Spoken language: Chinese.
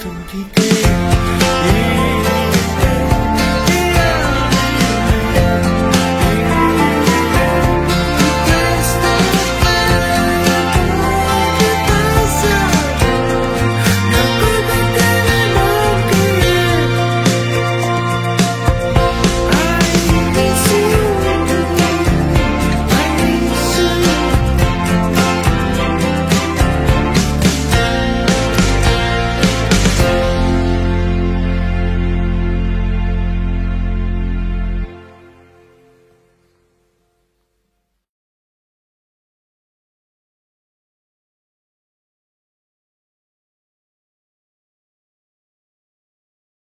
to be